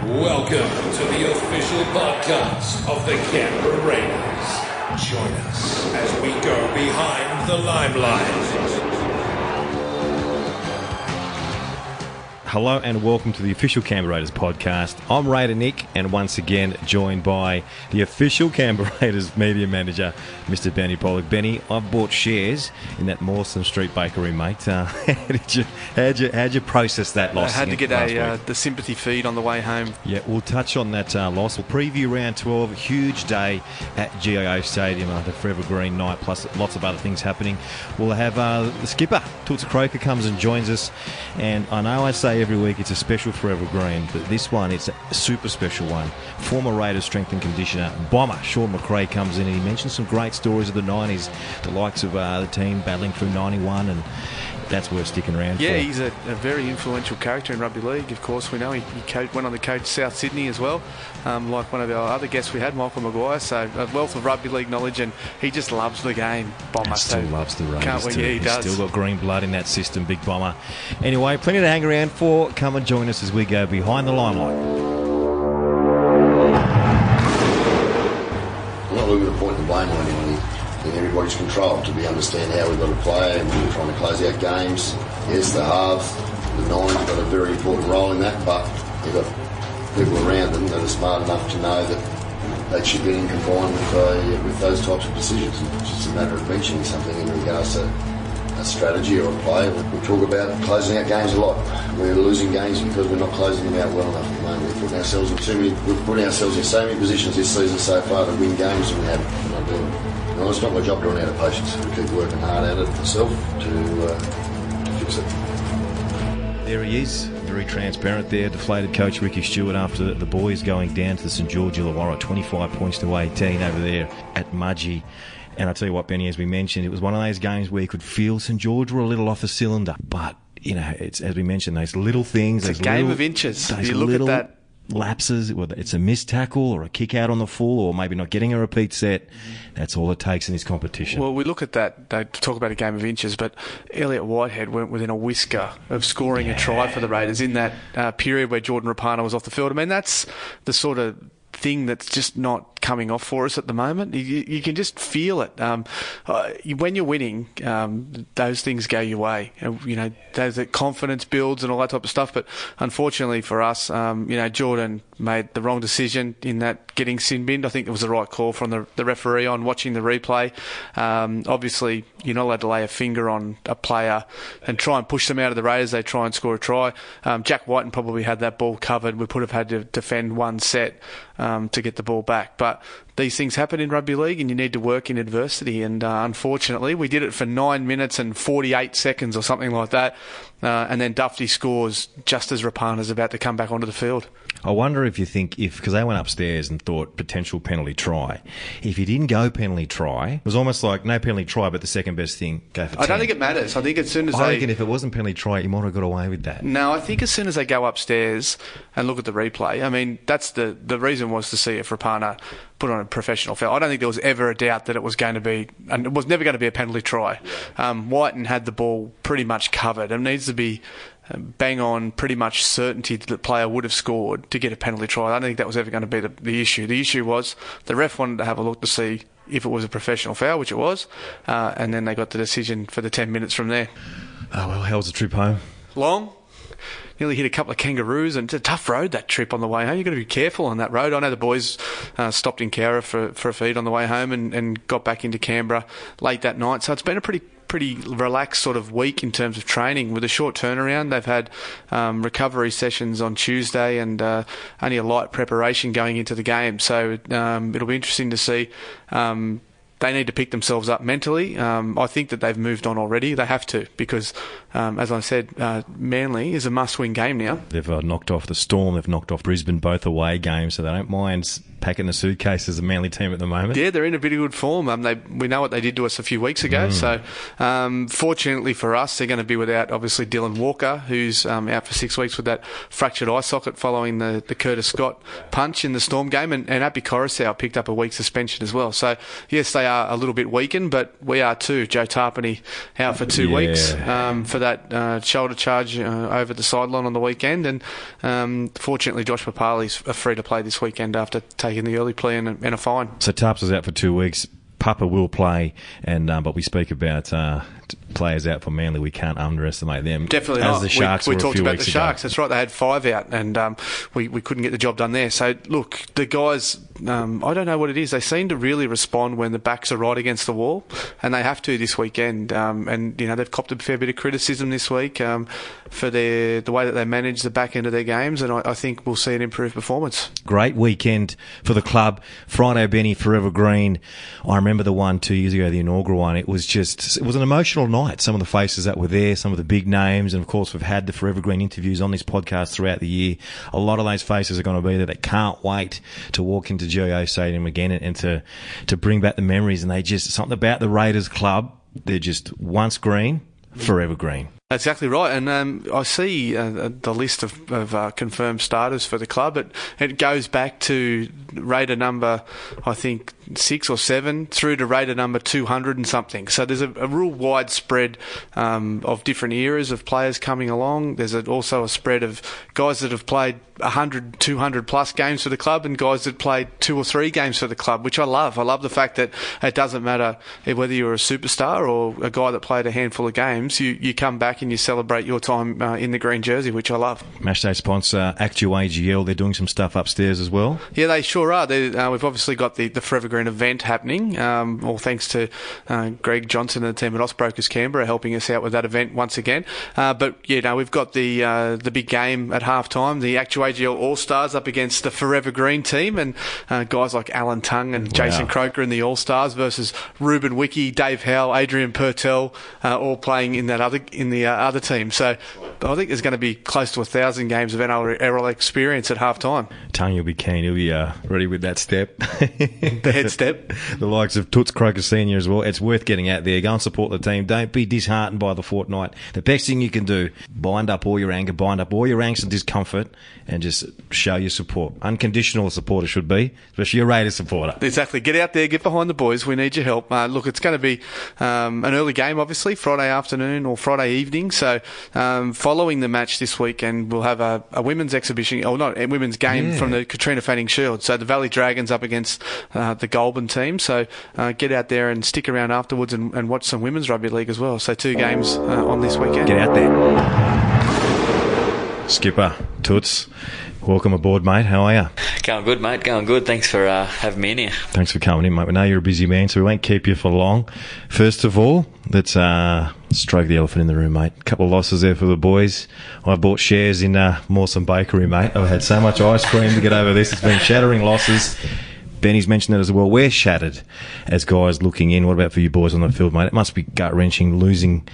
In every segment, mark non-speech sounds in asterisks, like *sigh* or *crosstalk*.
Welcome to the official podcast of the Canberra Raiders. Join us as we go behind the limelight. Hello and welcome to the official Canberra Raiders podcast. I'm Raider Nick, and once again joined by the official Canberra *laughs* Raiders media manager, Mr. Benny Pollock. Benny, I've bought shares in that Mawson Street bakery, mate. Uh, *laughs* how did you how'd you how'd you process that loss? I had to get a uh, the sympathy feed on the way home. Yeah, we'll touch on that uh, loss. We'll preview round 12. Huge day at GIO Stadium, uh, the Forever Green night, plus lots of other things happening. We'll have uh, the skipper, Toots Croker, comes and joins us. And I know I say every week it's a special Forever Green, but this one, it's a super special one. Former Raiders strength and conditioner, bomber Shaun McRae comes in and he mentions some great stories of the 90s, the likes of uh, the team battling through 91, and that's worth sticking around Yeah, for. he's a, a very influential character in rugby league. Of course, we know he, he coach, went on to coach South Sydney as well, um, like one of our other guests we had, Michael Maguire. So a wealth of rugby league knowledge, and he just loves the game. Bomber And still so loves the Raiders Can't we? too. Yeah, he He's does. still got green blood in that system, big bomber. Anyway, plenty to hang around for. Come and join us as we go behind the limelight. I'm not looking to point the blame on anyone. Everybody's control to be understand how we've got to play and we're trying to close out games. Yes, the halves, the nines have got a very important role in that, but they've got people around them that are smart enough to know that they should be in conform with, uh, with those types of decisions. It's just a matter of mentioning something in regards to a strategy or a play. We talk about closing out games a lot. We're losing games because we're not closing them out well enough at the moment. We're putting ourselves in too many. We're putting ourselves in so many positions this season so far to win games, and we haven't. We're not doing. it. No, it's not my job to run out of patience. We keep working hard at it myself to, uh, to fix it. There he is, very transparent there. Deflated coach Ricky Stuart after the boys going down to the St George Illawarra, 25 points to 18 over there at Mudgee. And I tell you what, Benny, as we mentioned, it was one of those games where you could feel St George were a little off the cylinder. But, you know, it's as we mentioned, those little things. It's a game little- of inches. Those You look at that- lapses, whether it's a missed tackle or a kick out on the full or maybe not getting a repeat set. That's all it takes in this competition. Well, we look at that. They talk about a game of inches, but Elliott Whitehead went within a whisker of scoring a try for the Raiders in that uh, period where Jordan Rapana was off the field. I mean, that's the sort of thing that's just not coming off for us at the moment. You, you can just feel it. Um, uh, when you're winning, um, those things go your way. Uh, You know, there's that confidence builds and all that type of stuff. But unfortunately for us, um, you know, Jordan made the wrong decision in that getting sin binned. I think it was the right call from the, the referee on watching the replay. Um, obviously, you're not allowed to lay a finger on a player and try and push them out of the Raiders. They try and score a try. Um, Jack Wighton probably had that ball covered. We would have had to defend one set um, Um, to get the ball back. But these things happen in rugby league, and you need to work in adversity. And uh, unfortunately, we did it for nine minutes and 48 seconds or something like that. Uh, and then Dufty scores just as Rapana's about to come back onto the field. I wonder if you think if because they went upstairs and thought potential penalty try. If he didn't go penalty try, it was almost like no penalty try, but the second best thing go for. I don't think it matters. I think as soon as I they reckon if it wasn't penalty try, he might have got away with that. No, I think as soon as they go upstairs and look at the replay, I mean, that's the the reason was to see if Rapana put on a professional foul. I don't think there was ever a doubt that it was going to be, and it was never going to be a penalty try. Um, Wighton had the ball pretty much covered. It needs to be uh, bang on, pretty much certainty that the player would have scored to get a penalty try. I don't think that was ever going to be the, the issue. The issue was the ref wanted to have a look to see if it was a professional foul, which it was, uh, and then they got the decision for the 10 minutes from there Oh well, how's the trip home? long. Nearly hit a couple of kangaroos, and it's a tough road that trip on the way home. You've got to be careful on that road. I know the boys uh, stopped in Cowra for, for a feed on the way home and, and got back into Canberra late that night. So it's been a pretty pretty relaxed sort of week in terms of training with a short turnaround. They've had um, recovery sessions on Tuesday and uh, only a light preparation going into the game. So um, it'll be interesting to see. Um, they need to pick themselves up mentally. Um, I think that they've moved on already. They have to because, um, as I said, uh, Manly is a must-win game now. They've uh, knocked off the Storm. They've knocked off Brisbane, both away games, so they don't mind packing the suitcases, the Manly team at the moment. Yeah, they're in a bit of good form. Um, they we know what they did to us a few weeks ago. Mm. So, um, fortunately for us, they're going to be without obviously Dylan Walker, who's um, out for six weeks with that fractured eye socket following the, the Curtis Scott punch in the Storm game, and, and Api Koroisau picked up a week suspension as well. So, yes, they are a little bit weakened, but we are too. Joe Tapine out for two Yeah. weeks um, for that uh, shoulder charge uh, over the sideline on the weekend, and um, fortunately, Josh Papalii's free to play this weekend after taking the early plea and a, and a fine. So Tarps is out for two weeks. Papa will play, and um, but we speak about uh, players out for Manly. We can't underestimate them. Definitely as not. the Sharks we we talked about the ago. Sharks. That's right. They had five out, and um, we we couldn't get the job done there. So look, the guys. Um, I don't know what it is. They seem to really respond when the backs are right against the wall, and they have to this weekend. Um, and you know they've copped a fair bit of criticism this week um, for their the way that they manage the back end of their games, and I, I think we'll see an improved performance. Great weekend for the club. Friday, Benny, Forever Green. I remember the one two years ago, the inaugural one. It was just, it was an emotional night. Some of the faces that were there, some of the big names, and of course, we've had the Forever Green interviews on this podcast throughout the year. A lot of those faces are going to be there that can't wait to walk into GIO Stadium again and, and to, to bring back the memories. And they just, something about the Raiders club, they're just once green, forever green. Exactly right, and um, I see uh, the list of, of uh, confirmed starters for the club. It it goes back to Raider number, I think six or seven, through to Raider number two hundred and something. So there's a, a real wide spread um, of different eras of players coming along. There's a, also a spread of guys that have played 100, 200 plus games for the club, and guys that played two or three games for the club, which I love. I love the fact that it doesn't matter whether you're a superstar or a guy that played a handful of games. You you come back and you celebrate your time uh, in the green jersey, which I love. Matchday sponsor ActewAGL, they're doing some stuff upstairs as well. Yeah, they sure are. They, uh, we've obviously got the, the Forever Green event happening, um, all thanks to uh, Greg Johnson and the team at Ausbrokers Canberra helping us out with that event once again. Uh, but you know, we've got the uh, the big game at half time, the ActewAGL All Stars up against the Forever Green team, and uh, guys like Alan Tongue and Jason Croker in the All Stars versus Ruben Wiki, Dave Howe, Adrian Pertel, uh, all playing in that other in the uh, other team. So I think there's going to be close to a thousand games of NRL experience at half time. Tanya will be keen. He'll be uh, ready with that step. Step. the likes of Toots Croker Senior as well. It's worth getting out there. Go and support the team. Don't be disheartened by the fortnight. The best thing you can do: bind up all your anger, bind up all your angst and discomfort, and just show your support. Unconditional support it should be, especially a Raiders supporter. Exactly. Get out there, get behind the boys. We need your help. Uh, look, it's going to be um, an early game, obviously, Friday afternoon or Friday evening. So, um, following the match this weekend, we'll have a, a women's exhibition, or not a women's game from the Katrina Fanning Shield. So, the Valley Dragons up against uh, the Goulburn team. So, uh, get out there and stick around afterwards and, and watch some women's rugby league as well. So, two games uh, on this weekend. Get out there. Skipper Toots, welcome aboard, mate. How are you? Going good, mate. Going good. Thanks for uh, having me in here. Thanks for coming in, mate. We know you're a busy man, so we won't keep you for long. First of all, let's uh, stroke the elephant in the room, mate. A couple of losses there for the boys. I bought shares in uh, Mawson Bakery, mate. I've had so much ice cream to get over this. It's been shattering losses. Benny's mentioned that as well. We're shattered as guys looking in. What about for you boys on the field, mate? It must be gut wrenching losing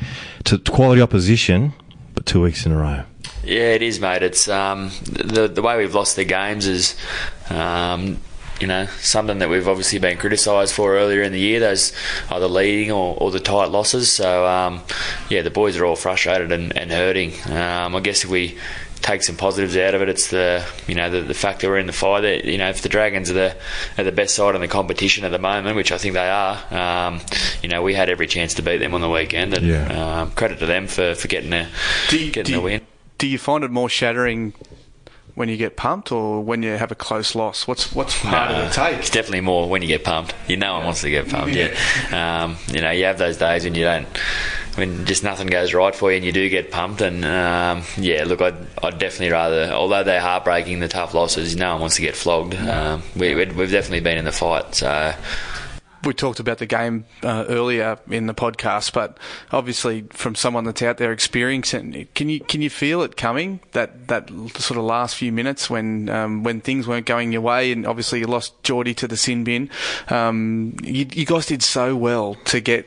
to quality opposition, but two weeks in a row. Yeah, it is, mate. It's um, the the way we've lost the games is, um, you know, something that we've obviously been criticised for earlier in the year. Those either leading or, or the tight losses. So um, yeah, the boys are all frustrated and, and hurting. Um, I guess if we take some positives out of it, it's the you know the, the fact that we're in the fight. That you know if the Dragons are the are the best side in the competition at the moment, which I think they are. Um, you know we had every chance to beat them on the weekend, and Yeah. um, credit to them for, for getting a Do you- getting do a win. Do you find it more shattering when you get pumped or when you have a close loss? What's what's harder to It's take? It's definitely more when you get pumped. You know one wants to get pumped. Yeah. Um, you know you have those days when you don't, when just nothing goes right for you, and you do get pumped. And um, yeah, look, I'd, I'd definitely rather, although they're heartbreaking, the tough losses. No one wants to get flogged. Um, we, we've definitely been in the fight. So we talked about the game uh, earlier in the podcast, but obviously from someone that's out there experiencing it, can you can you feel it coming that that sort of last few minutes when um, when things weren't going your way, and obviously you lost Geordie to the sin bin. Um, you, you guys did so well to get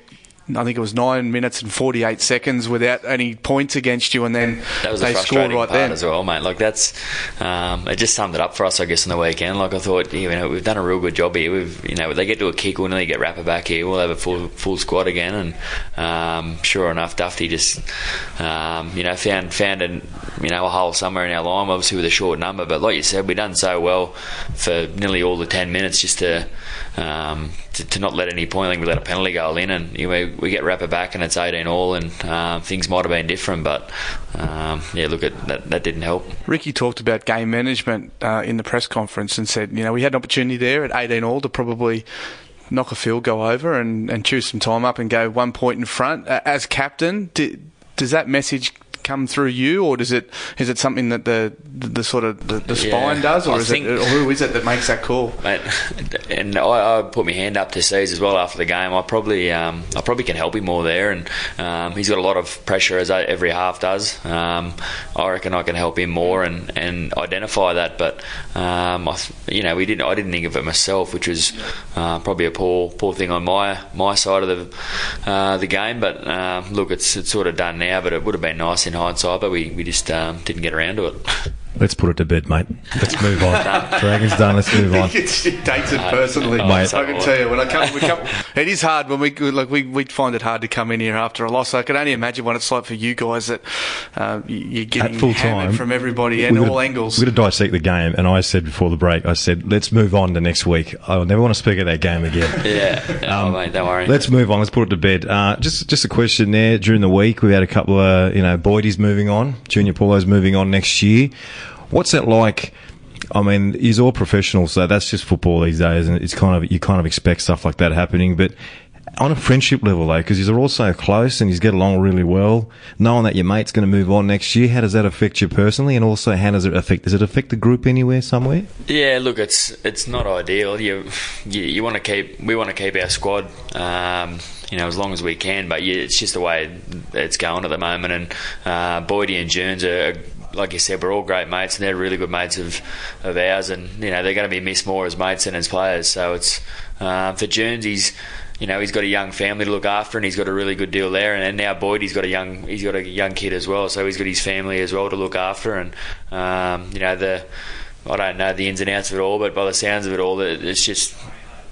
I think it was nine minutes and 48 seconds without any points against you, and then that was they a scored right then. as well, mate. Like that's um, it just summed it up for us, I guess, on the weekend. Like I thought, you know, we've done a real good job here. We've, you know, they get to a kick, we'll nearly get Rapper back here. We'll have a full full squad again, and um, sure enough, Dufty just, um, you know, found found an, you know a hole somewhere in our line, obviously with a short number. But like you said, we've done so well for nearly all the ten minutes just to. Um, to, to not let any point, I think we let a penalty goal in, and we get Rapper back, and it's 18 all, and um, things might have been different, but um, yeah, look, at that, that didn't help. Ricky talked about game management uh, in the press conference and said, you know, we had an opportunity there at 18 all to probably knock a field goal over and, and some time up and go one point in front. Uh, as captain, di- does that message come through you, or does it is it something that the the, the sort of the, the Yeah, spine does, or I is think- it or who is it that makes that call? Mate, *laughs* and I, I put my hand up to C's as well after the game. I probably, um, I probably can help him more there, and um, he's got a lot of pressure as every half does. Um, I reckon I can help him more and, and identify that. But um, I, you know, we didn't. I didn't think of it myself, which was uh, probably a poor, poor thing on my my side of the uh, the game. But um, look, it's it's sort of done now. But it would have been nice in hindsight. But we, we just um, didn't get around to it. *laughs* Let's put it to bed, mate. Let's move on. *laughs* Dragons done. Let's move on. It takes it personally. oh, Mate. I can tell you when I come, we come, it is hard when we like we we find it hard to come in here after a loss. I can only imagine what it's like for you guys that uh, you- you're getting At full time, from everybody and all angles. We're going to dissect the game, and I said before the break, I said, let's move on to next week. I'll never want to speak of that game again. *laughs* Yeah, oh, mate, don't worry. Let's move on. Let's put it to bed. Uh, just, just a question there. During the week, we had a couple of, you know, Boydie's moving on, Junior Paulo's moving on next year. What's that like? I mean, he's all professional, so that's just football these days, and it's kind of you kind of expect stuff like that happening. But on a friendship level, though, because you're all so close and you get along really well, knowing that your mate's going to move on next year, how does that affect you personally? And also, how does it affect? Does it affect the group anywhere, somewhere? Yeah, look, it's it's not ideal. You you, you want to keep we want to keep our squad, um, you know, as long as we can. But yeah, it's just the way it's going at the moment. And uh, Boydie and Jones are. Like you said, we're all great mates, and they're really good mates of, of ours, and you know they're going to be missed more as mates than as players. So it's uh, for Jones, he's you know he's got a young family to look after, and he's got a really good deal there. And, and now Boyd, he's got a young he's got a young kid as well, so he's got his family as well to look after. And um, you know the I don't know the ins and outs of it all, but by the sounds of it all, it- it's just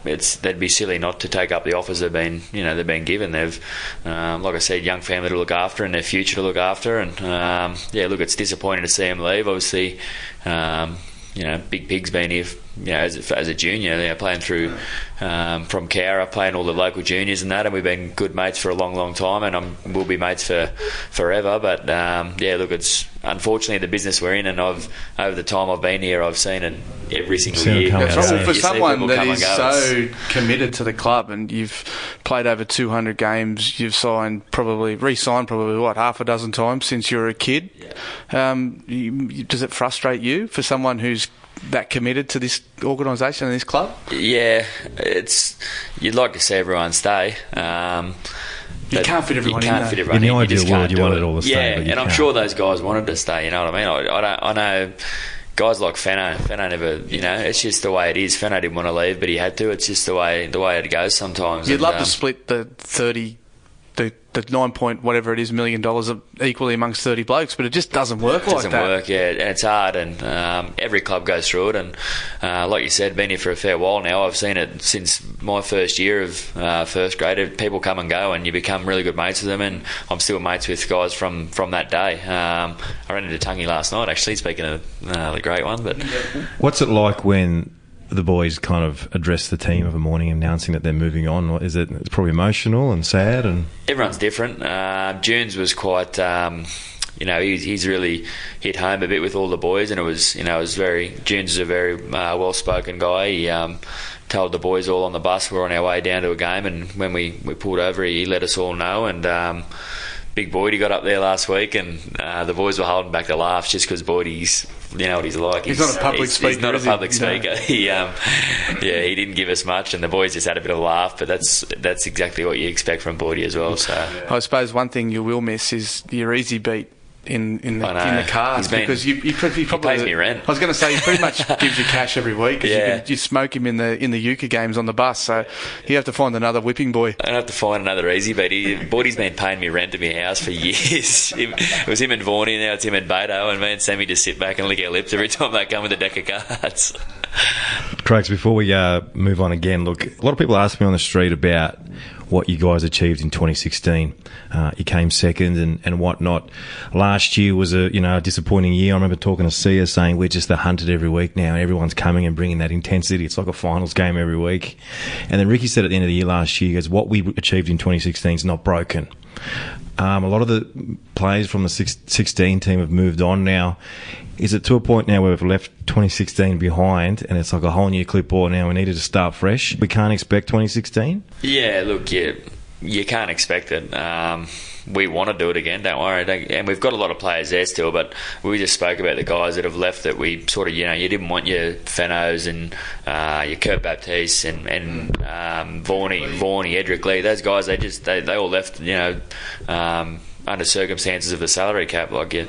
it's they'd be silly not to take up the offers they've been you know they've been given. They've um, like I said, young family to look after and their future to look after. And um, yeah, look, it's disappointing to see them leave. Obviously, um, you know, Big Pig's been here. You know, as a, as a junior, you know, playing through um, from Cowra, playing all the local juniors and that, and we've been good mates for a long, long time, and I'm, we'll be mates for forever. But um, yeah, look, it's unfortunately the business we're in, and I've over the time I've been here, I've seen it every single Seen year. come That's Yeah, right. so for someone people that come is and go, so committed to the club and you've played over 200 games, you've signed probably, re-signed probably, what, half a dozen times since you were a kid. Um, you, you- does it frustrate you for someone who's that committed to this organisation and this club? Yeah, it's you'd like to see everyone stay. Um, You can't fit everyone you can't though. fit everyone In the You ideal world, you do want it all to stay, Yeah, but you and I'm sure those guys wanted to stay. You know what I mean? I, I don't. I know guys like Fano. Fano never. You know, it's just the way it is. Fano didn't want to leave, but he had to. It's just the way the way it goes sometimes. You'd And, love um, to split the 30, the, the nine point whatever it is million dollars equally amongst 30 blokes, but it just doesn't work like that. doesn't work, yeah, and it's hard, and um, every club goes through it. And uh, like you said, been here for a fair while now. I've seen it since my first year of uh, first grade. People come and go, and you become really good mates with them. And I'm still mates with guys from from that day. Um, I ran into Tungy last night, actually. Speaking of uh, the great one, but What's it like when the boys kind of address the team of a morning announcing that they're moving on? Is it? It's probably emotional and sad, and everyone's different. Uh, Junes was quite, um, you know, he's, he's really hit home a bit with all the boys, and it was, you know, it was very. Junes is a very uh, well-spoken guy. He um, told the boys all on the bus we're on our way down to a game, and when we, we pulled over, he let us all know, and. Um, Big Boyd, he got up there last week, and uh, the boys were holding back the laughs just because Boydie's, you know what he's like. He's not a public he's, speaker, He's not a is he? public No. speaker. *laughs* He, um, yeah, he didn't give us much, and the boys just had a bit of a laugh. But that's that's exactly what you expect from Boydie as well. So I suppose one thing you will miss is your easy beat in in the, in the cards been- because you, you, pretty- probably pays me rent. I was going to say he pretty much *laughs* gives you cash every week. 'cause Yeah. you, can, you smoke him in the in the euchre games on the bus, so you have to find another whipping boy. I don't have to find another easy beat. He, Bordy's been paying me rent at my house for *laughs* years. It was him and Vaughan, now it's him and Beto, and me and Sammy just sit back and lick our lips every time they come with a deck of cards. *laughs* Craigs, before we uh, move on again, look, a lot of people ask me on the street about what you guys achieved in 2016. Uh, you came second and, and whatnot. Last year was a you know a disappointing year. I remember talking to Sia saying we're just the hunted every week now. Everyone's coming and bringing that intensity. It's like a finals game every week. And then Ricky said at the end of the year last year, he goes, what we achieved in 2016 is not broken. Um, a lot of the players from the six, 16 team have moved on now. Is it to a point now where we've left 2016 behind and it's like a whole new clipboard now? We needed to start fresh. We can't expect 2016. Yeah, look, you, you can't expect it. Um, we want to do it again, don't worry. Don't, and we've got a lot of players there still, but we just spoke about the guys that have left that we sort of, you know, you didn't want your Fenos and uh, your Kurt Baptiste and, and um, Edrick Lee. Those guys, they just, they, they all left, you know, um, under circumstances of the salary cap. Like, you,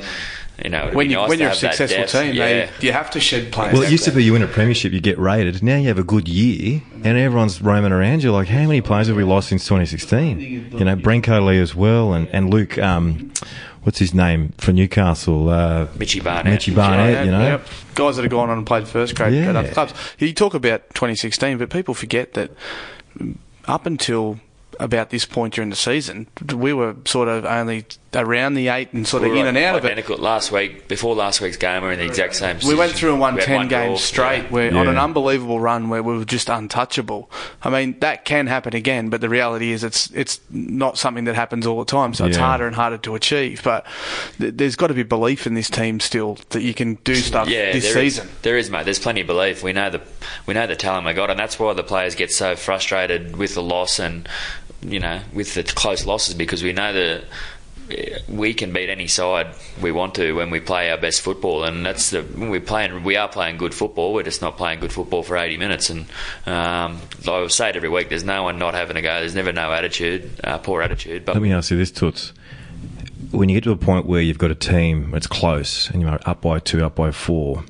you know, When you, nice when you're a successful depth. team, yeah. they, you have to shed players. Well, it used to be you win a premiership, you get rated. Now you have a good year and everyone's roaming around. You're like, how many players have we lost since 2016? You know, Brenko Lee as well and, and Luke, um, what's his name for Newcastle? Uh, Mitchy Barnett. Mitchy Barnett, you know. Yep. Guys that have gone on and played first grade Yeah. at other clubs. You talk about 2016, but people forget that up until about this point during the season, we were sort of only around the eight and sort of We in and out of it. Last week, before last week's game, we were in the exact same. We went through and won We had 10 one draw. games straight. Yeah. We're on an unbelievable run where we were just untouchable. I mean, that can happen again, but the reality is it's it's not something that happens all the time, so it's Yeah. harder and harder to achieve. But th- there's got to be belief in this team still that you can do stuff Yeah, this there is- season. there is, mate. There's plenty of belief. We know the we know the talent we got, and that's why the players get so frustrated with the loss and you know with the close losses because we know that eh, we can beat any side we want to when we play our best football, and that's the we're playing. We are playing good football. We're just not playing good football for 80 minutes. And um, I say it every week. There's no one not having a go. There's never no attitude, uh, poor attitude. But Let me ask you this, Toots. When you get to a point where you've got a team that's close and you're up by two, up by four,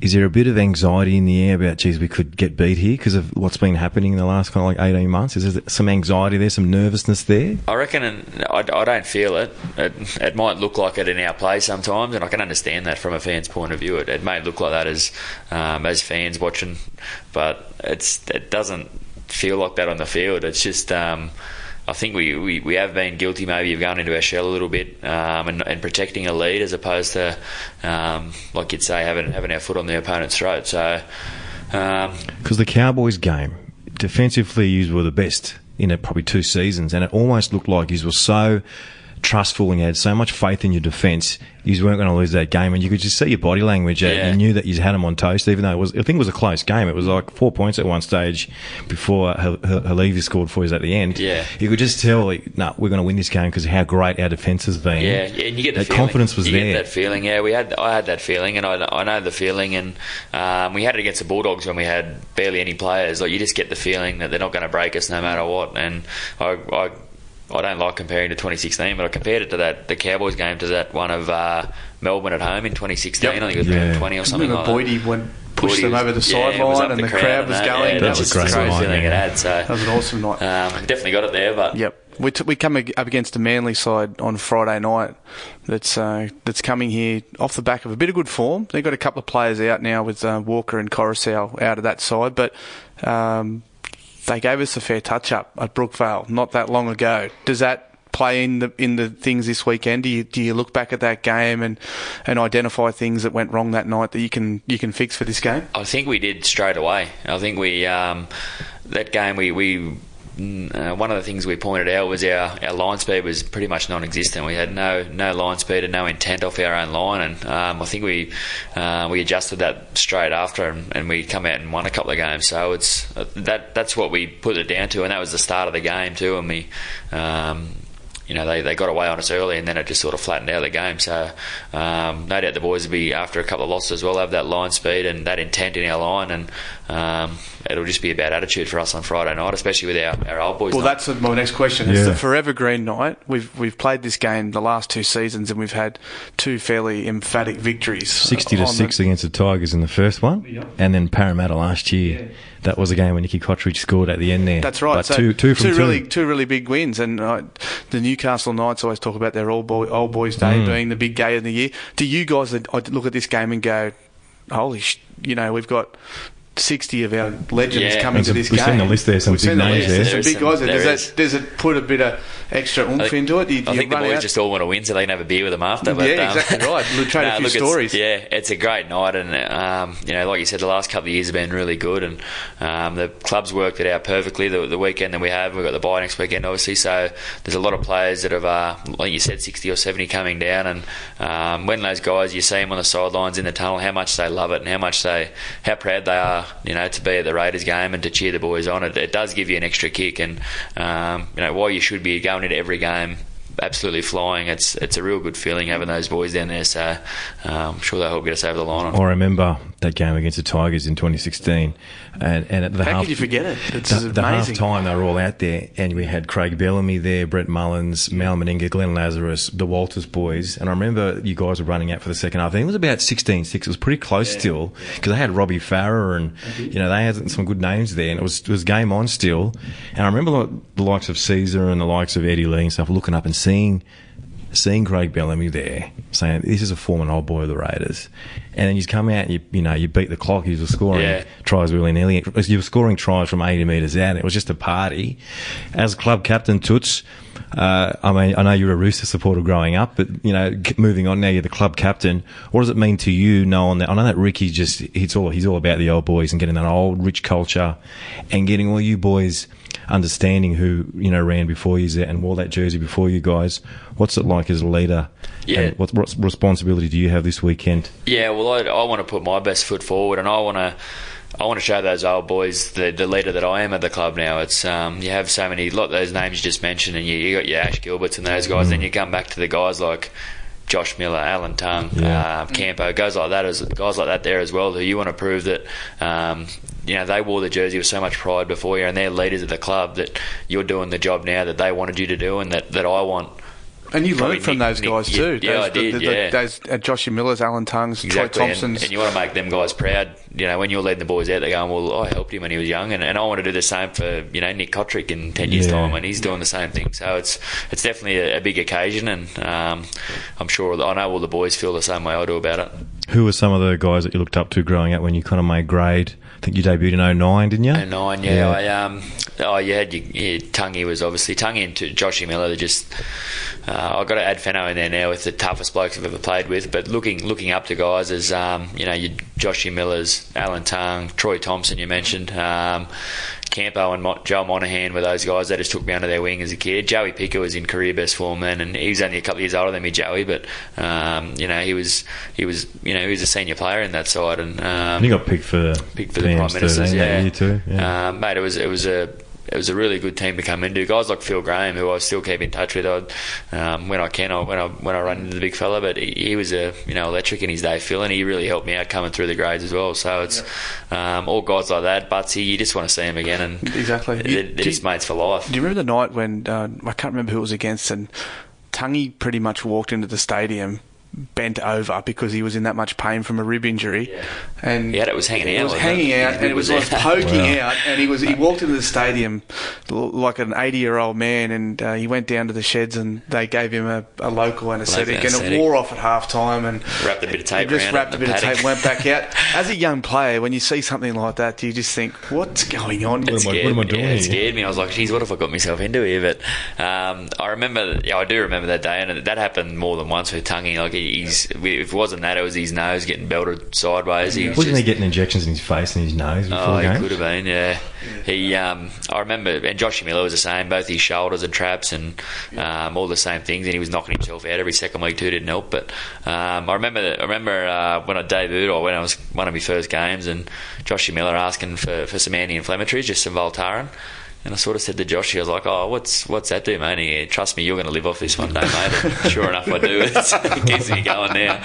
is there a bit of anxiety in the air about, geez, we could get beat here because of what's been happening in the last kind of like 18 months? Is there some anxiety there, some nervousness there? I reckon and I, I don't feel it. it. It might look like it in our play sometimes, and I can understand that from a fan's point of view. It, it may look like that as um, as fans watching, but it's it doesn't feel like that on the field. It's just. Um, I think we, we, we have been guilty maybe of going into our shell a little bit um, and, and protecting a lead as opposed to, um, like you'd say, having having our foot on the opponent's throat. So, um, Because the Cowboys game, defensively, you were the best in it, probably two seasons, and it almost looked like you were so trustful and you had so much faith in your defence, you weren't going to lose that game, and you could just see your body language. Yeah. You knew that you had them on toast, even though it was. I think it was a close game. It was like four points at one stage before Hal- Hal- Halevi scored for us at the end. Yeah. you could just tell, like, no, we're going to win this game because how great our defence has been. Yeah, yeah, and you get the feeling. confidence was you there. Get that feeling, yeah. We had, I had that feeling, and I, I know the feeling, and um, we had it against the Bulldogs when we had barely any players. Like you just get the feeling that they're not going to break us no matter what. And I, I, I don't like comparing to 2016, but I compared it to that the Cowboys game to that one of uh, Melbourne at home in 2016. Yep. I think it was Yeah. 20 or something remember like that. Boydie went pushed Boydie them was- over the yeah, sideline up and the crowd crowd and was that, going. Yeah, that That's a was great the great night, feeling yeah. it had. So That was an awesome night. um, definitely got it there, but Yep. We, t- we come ag- up against a Manly side on Friday night that's uh, that's coming here off the back of a bit of good form. They've got a couple of players out now with uh, Walker and Koroisau out of that side, but um, they gave us a fair touch up at Brookvale not that long ago. Does that play in the in the things this weekend? Do you do you look back at that game and and identify things that went wrong that night that you can you can fix for this game? I think we did straight away. I think we um, that game we we. Mm, Uh, one of the things we pointed out was our, our line speed was pretty much non-existent. We had no no line speed and no intent off our own line, and um, I think we uh, we adjusted that straight after, and, and we come out and won a couple of games. So it's uh, that that's what we put it down to, and that was the start of the game too. And we, um, you know they, they got away on us early, and then it just sort of flattened out the game. So um, no doubt the boys will be after a couple of losses as well have that line speed and that intent in our line, and um, it'll just be about attitude for us on Friday night, especially with our, our old boys. Well, night. that's my next question. It's Yeah. the Forever Green night. We've we've played this game the last two seasons, and we've had two fairly emphatic victories. 60 to on the- 6 against the Tigers in the first one, Yep. and then Parramatta last year. That was a game when Nicky Cotric scored at the end there. That's right. But so two, two from two. really, two really big wins, and the Newcastle Knights always talk about their old boy, old boys' day Mm. being the big day of the year. Do you guys look at this game and go, "Holy, sh- you know, we've got." 60 of our legends Yeah. coming to We've this seen game. the list there, some We've big seen the names list. there. There's some There big is guys there. Does there that, is. does it put a bit of extra oomph think- into it? You, I think the boys out- just all want to win so they can have a beer with them after. But, Yeah, um, exactly right. We'll trade *laughs* a few look, it's- stories. Yeah, it's a great night, and um, you know, like you said, the last couple of years have been really good, and um, the club's worked it out perfectly. The, the weekend that we have, we've got the bye next weekend, obviously. So there's a lot of players that have, uh, like you said, 60 or 70 coming down, and um, when those guys, you see them on the sidelines in the tunnel, how much they love it, and how much they, how proud they are, you know, to be at the Raiders game and to cheer the boys on. It, it does give you an extra kick, and um, you know, while you should be going into every game absolutely flying. It's it's a real good feeling having those boys down there. So um, I'm sure they'll help get us over the line. I remember that game against the Tigers in 2016, and, and at the How half, could you forget it? It's the, the half time they were all out there, and we had Craig Bellamy there, Brett Mullins, Mal Meninga, Glenn Lazarus, the Walters boys, and I remember you guys were running out for the second half. I think it was about 16-6. It was pretty close still because they had Robbie Farah and you know they had some good names there, and it was it was game on still. And I remember like, the likes of Caesar and the likes of Eddie Lee and stuff looking up and seeing seeing Craig Bellamy there, saying this is a former old boy of the Raiders, and then you come out, and you you know you beat the clock. You were scoring Yeah. tries really nilly. You were scoring tries from 80 metres out. It was just a party. As club captain, Toots. Uh, I mean, I know you're a Rooster supporter growing up, but you know, moving on now, you're the club captain. What does it mean to you, knowing that? I know that Ricky just he's all he's all about the old boys and getting that old rich culture, and getting all you boys understanding who you know ran before you and wore that jersey before you guys. What's it like as a leader? Yeah. What, what responsibility do you have this weekend? Yeah, well, I, I want to put my best foot forward, and I want to. I want to show those old boys the, the leader that I am at the club now. It's um, you have so many, lot those names you just mentioned, and you, you got your Ash Gilberts and those guys. Then you come back to the guys like Josh Miller, Alan Tongue, Yeah. uh, Campo, guys like that, as guys like that there as well. Who you want to prove that um, you know they wore the jersey with so much pride before you, and they're leaders of the club. That you're doing the job now that they wanted you to do, and that, that I want. And you Probably learned from Nick- those Nick- guys yeah, too. yeah, those, I did, the, the, yeah. Those uh, Joshy Millers, Alan Tongues, Exactly, Troy and, Thompsons. and you want to make them guys proud. You know, when you're leading the boys out, they're going, "Well, I helped him when he was young," and, and I want to do the same for you know Nick Cotric in ten years' Yeah. time when he's doing the same thing. So it's it's definitely a, a big occasion, and um, I'm sure I know all the boys feel the same way I do about it. Who were some of the guys that you looked up to growing up when you kind of made grade? I think you debuted in 09, didn't you? Oh nine, yeah. I um, oh, you had your, your Tungy was obviously Tungy and to Joshy Miller. They're just uh, I've got to add Fenno in there now with the toughest blokes I've ever played with. But looking looking up to guys as um, you know, your Joshy Millers, Alan Tongue, Troy Thompson, you mentioned. Um, Campo and Mo- Joe Monaghan were those guys that just took me under their wing as a kid. Joey Picker was in career best form then, and he was only a couple of years older than me, Joey. But um, you know, he was he was you know he was a senior player in that side, and um, you got picked for picked for the prime ministers. Yeah, that year too. Yeah. Um, mate, it was it was a it was a really good team to come into. Guys like Phil Graham, who I still keep in touch with, I'd, um, when I can, I, when I when I run into the big fella. But he, he was a you know electric in his day, Phil, and he really helped me out coming through the grades as well. So it's um, all guys like that. Butsy, you just want to see him again, and Exactly. they're, they're just mates for life. Do you remember the night when uh, I can't remember who it was against, and Tungy pretty much walked into the stadium bent over because he was in that much pain from a rib injury, and Yeah, it was hanging out, was wasn't it? hanging out, and it was, was like *laughs* poking Wow. out, and he was he walked into the stadium like an eighty-year-old man, and uh, he went down to the sheds, and they gave him a, a local anaesthetic, and it anaesthetic. wore off at half time, and Wrapped a bit of tape he just around wrapped it a bit the of tape, went back out. *laughs* As a young player, when you see something like that, do you just think, what's going on? What am I- what am I doing Yeah, it here? scared me. I was like, "Geez, what have I got myself into here?" But um, I remember, yeah, I do remember that day, and that happened more than once with Tungy. Like he's, if it wasn't that, it was his nose getting belted sideways. He was Wasn't just- he getting injections in his face and his nose before Oh, he games? could have been, yeah. He, um, I remember, and Joshy Miller was the same. Both his shoulders and traps, and um, all the same things. And he was knocking himself out every second week too. Didn't help. But um, I remember, I remember uh, when I debuted, or when I was one of my first games, and Joshy Miller asking for, for some anti-inflammatories, just some Voltaren. And I sort of said to Josh, I was like, "Oh, what's what's that do, mate?" And he, trust me, you're going to live off this one day, mate. And sure enough, I do. *laughs* it keeps me going now.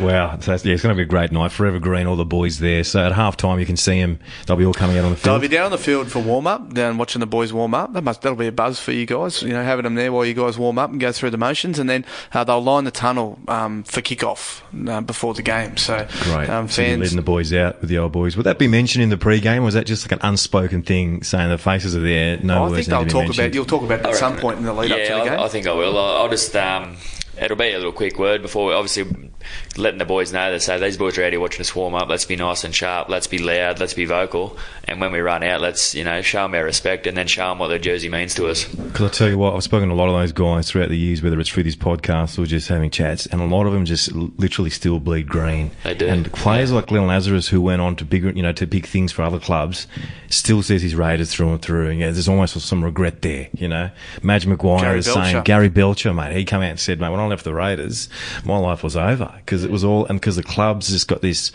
Wow, so that's, yeah, it's going to be a great night. Forever Green, all the boys there. So at half time, you can see them. They'll be all coming out on the field. They'll be down on the field for warm up, down watching the boys warm up. That must that'll be a buzz for you guys. You know, having them there while you guys warm up and go through the motions, and then uh, they'll line the tunnel um, for kickoff uh, before the game. So Great. um, so you're fans. leading the boys out with the old boys. Would that be mentioned in the pre-game? Or was that just like an unspoken thing saying the faces are there? No I think need they'll talk mentioned? about. You'll talk about it at some point in the lead yeah, up to the game. I, I think I will. I'll, I'll just. Um, it'll be a little quick word before, obviously, letting the boys know that say these boys are out here watching us warm up. Let's be nice and sharp. Let's be loud. Let's be vocal. And when we run out, let's you know show them our respect and then show them what their jersey means to us. Because I tell you what, I've spoken to a lot of those guys throughout the years, whether it's through this podcast or just having chats, and a lot of them just literally still bleed green. They do. And players like Glenn Lazarus, who went on to bigger, you know, to big things for other clubs, still says he's Raiders through and through. And yeah, there's almost some regret there, you know. Madge Maguire Gary is saying Gary Belcher, mate. He came out and said, mate, when I left the Raiders, my life was over because it was all, and because the club's just got this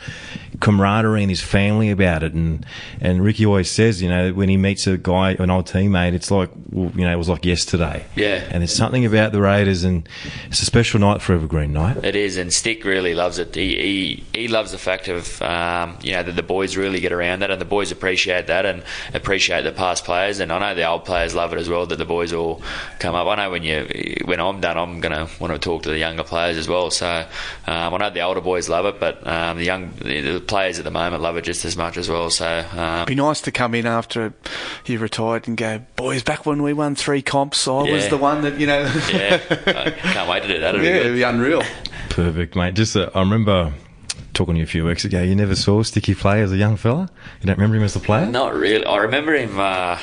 camaraderie and his family about it. And and Ricky always says, you know, when he meets a guy, an old teammate, it's like, well, you know, it was like yesterday. Yeah. And there's something about the Raiders, and it's a special night for Evergreen night. It is, and Stick really loves it. He he, he loves the fact of um, you know that the boys really get around that, and the boys appreciate that and appreciate the past players. And I know the old players love it as well. That the boys all come up. I know when you when I'm done, I'm gonna want to talk to the younger players as well. So um, I know the older boys love it, but um, the young the, the players at the moment love it just as much as well. So um, Be nice to come in after you've retired and go, boys. Back when we won three comps, I was the one that you know. yeah, *laughs* I can't wait to do that. It'll yeah, be it'd be unreal. Perfect, mate. Just, uh, I remember talking to you a few weeks ago. You never saw Sticky play as a young fella. You don't remember him as a player? Not really. I remember him. Uh,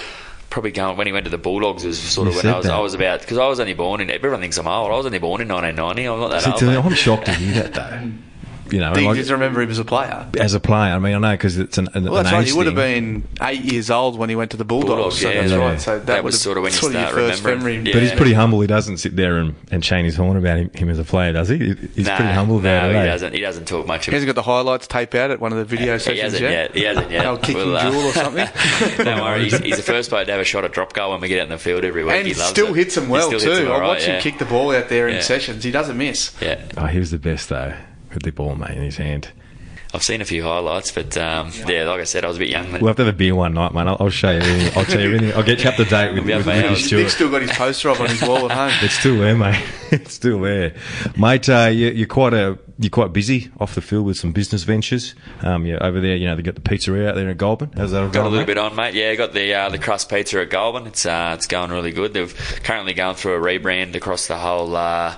Probably going when he went to the Bulldogs was sort of You when I was. I was about because I was only born in everyone thinks I'm old I was only born in 1990 I'm not that See, old. I'm shocked to hear that though. *laughs* You know, Do you like- just remember him as a player? as a player. I mean, I know because it's an, an, Well, that's an right. He would have been eight years old when he went to the Bulldogs. Bulldogs, so yeah, that's yeah. right. So that, That would was have- sort of when you sort start remembering. Yeah. But he's pretty humble. He doesn't sit there and, and chain his horn about him, him as a player, does he? He's no, pretty humble about no, it. he eh? doesn't he doesn't talk much He hasn't got the highlights tape out at one of the video he sessions hasn't yet. yet he hasn't yet Oh, kicking We'll, uh, jewel or *laughs* something. don't worry he's, he's the first player to have a shot at drop goal when we get out in the field every week and he he still hits them well too. hits them all I right, watch him kick the ball out there in sessions. He doesn't miss. yeah Oh, he was the best though, with the ball, mate, in his hand. I've seen a few highlights but um, yeah like I said I was a bit young then We'll have to have a beer one night, man. I'll, I'll show you. Everything. I'll tell you everything. I'll get you up to date with, We'll be with Ricky. Stuart. Nick's still got his poster up on his wall at home. *laughs* It's still there, mate. *laughs* it's still there, mate. Uh, you, you're quite a you're quite busy off the field with some business ventures. Um, you're over there. You know they got the pizzeria out there in Goulburn. How's that all Got a little mate? bit on, mate. Yeah, got the uh, the crust pizza at Goulburn. It's uh, it's going really good. They've currently going through a rebrand across the whole uh,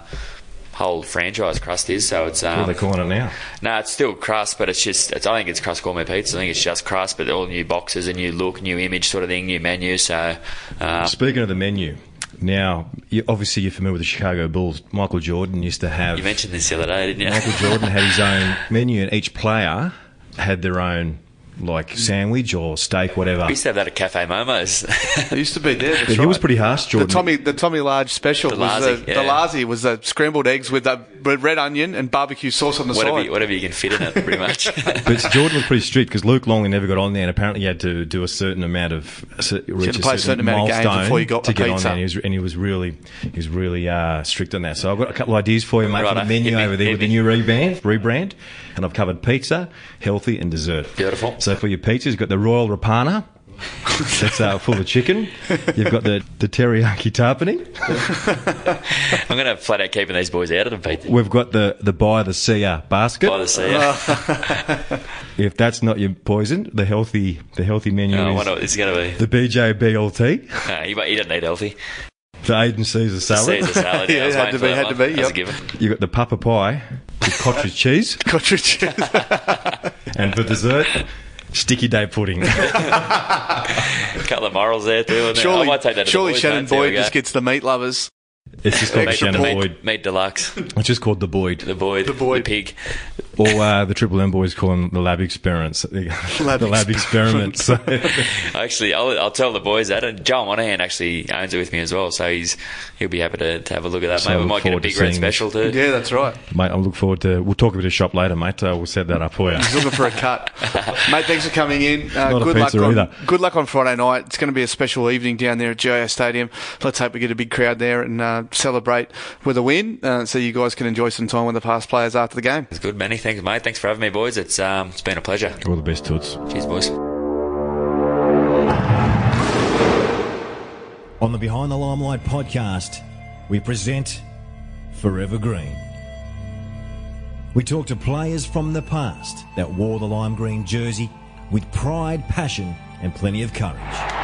whole franchise. Crust is so it's What are um, they calling it now? no, it's still crust, but it's just it's, I think it's crust gourmet pizza. I think it's just crust, but all new boxes, a new look, new image, sort of thing, new menu. So uh, Speaking of the menu, now you, obviously you're familiar with the Chicago Bulls. Michael Jordan used to have. you mentioned this the other day, didn't you? Michael Jordan had his own menu, and each player had their own like sandwich or steak, whatever. we used to have that at Cafe Momo's. *laughs* It used to be there. That's But he right. was pretty harsh, The Tommy, the Tommy Large special The was uh, Lassie, the, yeah. the Lassie was the scrambled eggs with the red- red onion and barbecue sauce on the whatever, side. you, whatever you can fit in it, pretty much. *laughs* *laughs* But Jordan was pretty strict because Luke Longley never got on there, and apparently he had to do a certain amount of reach to play a certain amount of games before you got to the get on there. And he was, and he was really, he was really uh, strict on that. So I've got a couple of ideas for you, mate, for the Righto. menu me, over there hit with the new rebrand, rebrand, and I've covered pizza, healthy, and dessert. Beautiful. So for your pizzas, you've got the Royal Rapana. *laughs* That's uh, full of chicken. You've got the, the teriyaki Tapine. *laughs* I'm going to flat out keeping these boys out of the pizza. We've got the the by the sea basket. By the sea. *laughs* If that's not your poison, the healthy the healthy menu Oh, I is wonder what this going to be. the BJ BLT, No, he, he doesn't need healthy. the Aiden Caesar salad. Caesar salad. Yeah, Yeah, I was it had waiting to be, for that had one. to be, That was a yep. given. You got the papa pie with cottage cheese, Cartridge. and for dessert, sticky day pudding. A *laughs* couple of morals there too. isn't? I surely, might take that surely Shannon mate, see how we Boyd just gets the meat lovers. It's just called Extra Shannon pork. Boyd. Meat, meat deluxe. It's just called the Boyd. The Boyd. The Boyd. The pig. Or uh, the Triple M boys call them the lab experiments. *laughs* the lab experiments. So, *laughs* Actually, I'll, I'll tell the boys that. And Joel Monaghan actually owns it with me as well, so he's he'll be happy to, to have a look at that. So Mate, we might get a forward to big red seeing special too. Yeah, that's right. mate, I look forward to. We'll talk about a bit of shop later, mate. Uh, we'll set that up for you. He's looking for a cut. *laughs* Mate, thanks for coming in. Uh, Not a good luck pizza on either. good luck on Friday night. It's going to be a special evening down there at GIO Stadium. Let's hope we get a big crowd there and uh, celebrate with a win, uh, so you guys can enjoy some time with the past players after the game. It's good, Manny. Thanks, mate. Thanks for having me, boys. It's um, it's been a pleasure. All the best, Toots. Cheers, boys. On the Behind the Limelight podcast, we present Forever Green. We talk to players from the past that wore the lime green jersey with pride, passion, and plenty of courage.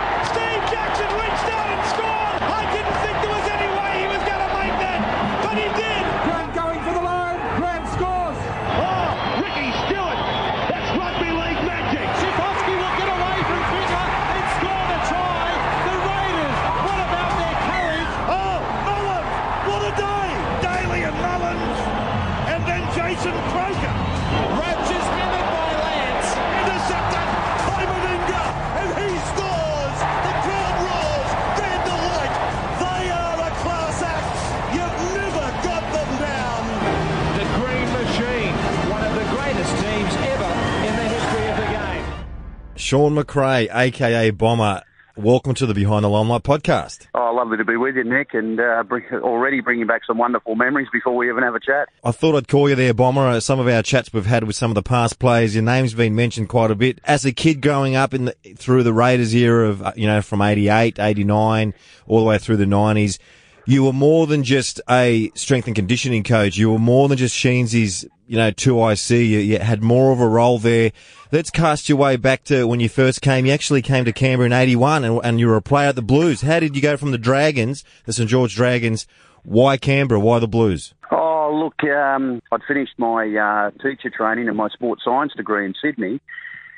Shaun McRae, aka Bomber. Welcome to the Behind the Limelight podcast. Oh, lovely to be with you, Nick, and uh, bring, already bringing back some wonderful memories before we even have a chat. I thought I'd call you there, Bomber. Uh, Some of our chats we've had with some of the past players, your name's been mentioned quite a bit. As a kid growing up in the, through the Raiders era of, uh, you know, from 88, 89, all the way through the 90s, you were more than just a strength and conditioning coach. You were more than just Sheensy's, you know, 2IC. You, you had more of a role there. Let's cast your way back to when you first came. You actually came to Canberra in 81 and, and you were a player at the Blues. How did you go from the Dragons, the St. George Dragons? Why Canberra? Why the Blues? Oh, look, um, I'd finished my uh, teacher training and my sports science degree in Sydney,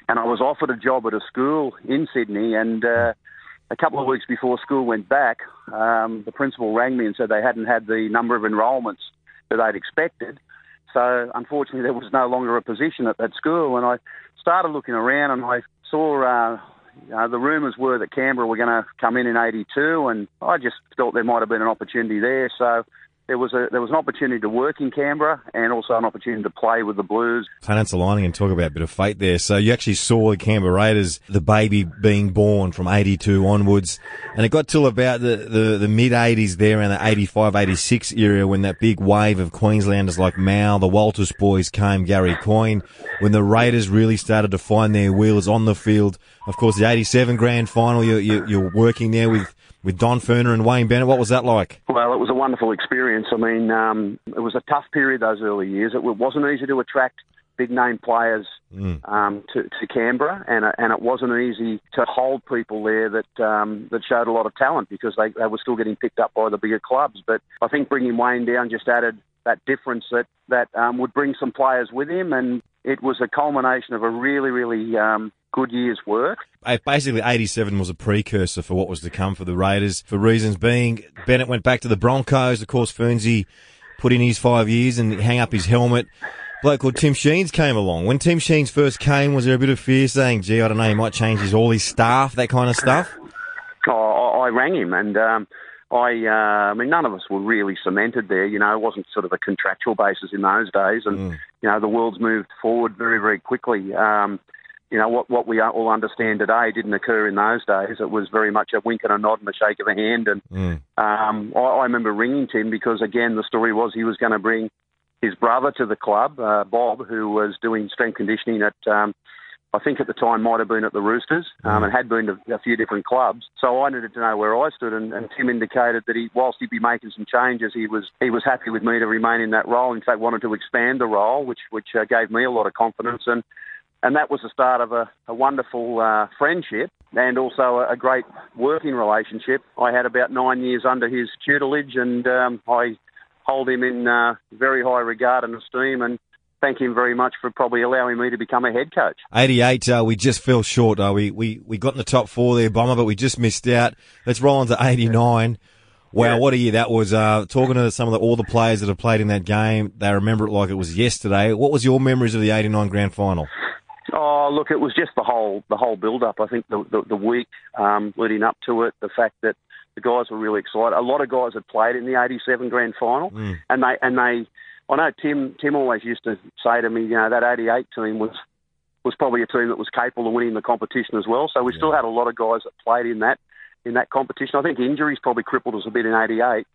and I was offered a job at a school in Sydney. And uh, a couple of weeks before school went back, um, the principal rang me and said they hadn't had the number of enrolments that they'd expected. So unfortunately, there was no longer a position at that school, and I started looking around and I saw. Uh, uh, the rumours were that Canberra were going to come in in '82, and I just thought there might have been an opportunity there. So there was a there was an opportunity to work in Canberra, and also an opportunity to play with the Blues. Planets aligning and talk about a bit of fate there. So you actually saw the Canberra Raiders, the baby being born from 82 onwards. And it got till about the, the, the mid 80s there around the 85, 86 era when that big wave of Queenslanders like Mal, the Walters boys came, Gary Coyne, when the Raiders really started to find their wheels on the field. Of course, the 87 grand final, you, you, you're working there with, with Don Furner and Wayne Bennett. What was that like? Well, it was a wonderful experience. I mean, um, it was a tough period those early years. It wasn't easy to attract big name players um, to, to Canberra, and and it wasn't easy to hold people there that um, that showed a lot of talent because they, they were still getting picked up by the bigger clubs. But I think bringing Wayne down just added that difference that that um, would bring some players with him, and it was a culmination of a really really um, good year's work. Basically, 87 was a precursor for what was to come for the Raiders, for reasons being Bennett went back to the Broncos. Of course, Fernsey put in his five years and hang up his helmet. A Bloke called Tim Sheens came along. When Tim Sheens first came, was there a bit of fear saying, gee, I don't know, he might change his all his staff, that kind of stuff? Oh, I I rang him, and um, I, uh, I mean, none of us were really cemented there. You know, it wasn't sort of a contractual basis in those days, and you know, the world's moved forward very, very quickly. Um, you know, what what we all understand today didn't occur in those days. It was very much a wink and a nod and a shake of a hand. And um, I, I remember ringing Tim because, again, the story was he was going to bring his brother to the club, uh, Bob, who was doing strength conditioning at, um, I think at the time might have been at the Roosters um, and had been to a few different clubs. So I needed to know where I stood, and, and Tim indicated that he, whilst he'd be making some changes, he was he was happy with me to remain in that role. In fact, wanted to expand the role, which which uh, gave me a lot of confidence and. And that was the start of a, a wonderful uh, friendship and also a, a great working relationship. I had about nine years under his tutelage, and um, I hold him in uh, very high regard and esteem and thank him very much for probably allowing me to become a head coach. 88, uh, we just fell short. Uh, we, we, we got in the top four there, Bomber, but we just missed out. Let's roll on to 89. Wow, Yeah. what a year that was! Uh, talking to some of the, all the players that have played in that game, they remember it like it was yesterday. What was your memories of the '89 Grand Final? Oh, look, it was just the whole the whole build up. I think the the, the week um, leading up to it, the fact that the guys were really excited. A lot of guys had played in the '87 Grand Final, and they and they. I know Tim Tim always used to say to me, you know, that '88 team was was probably a team that was capable of winning the competition as well. So we still had a lot of guys that played in that in that competition. I think injuries probably crippled us a bit in '88.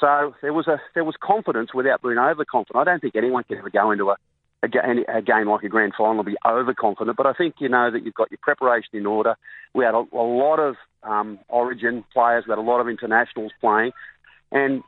So there was a there was confidence without being overconfident. I don't think anyone can ever go into a a, a game like a grand final be overconfident. But I think you know that you've got your preparation in order. We had a, a lot of um, Origin players, we had a lot of internationals playing, and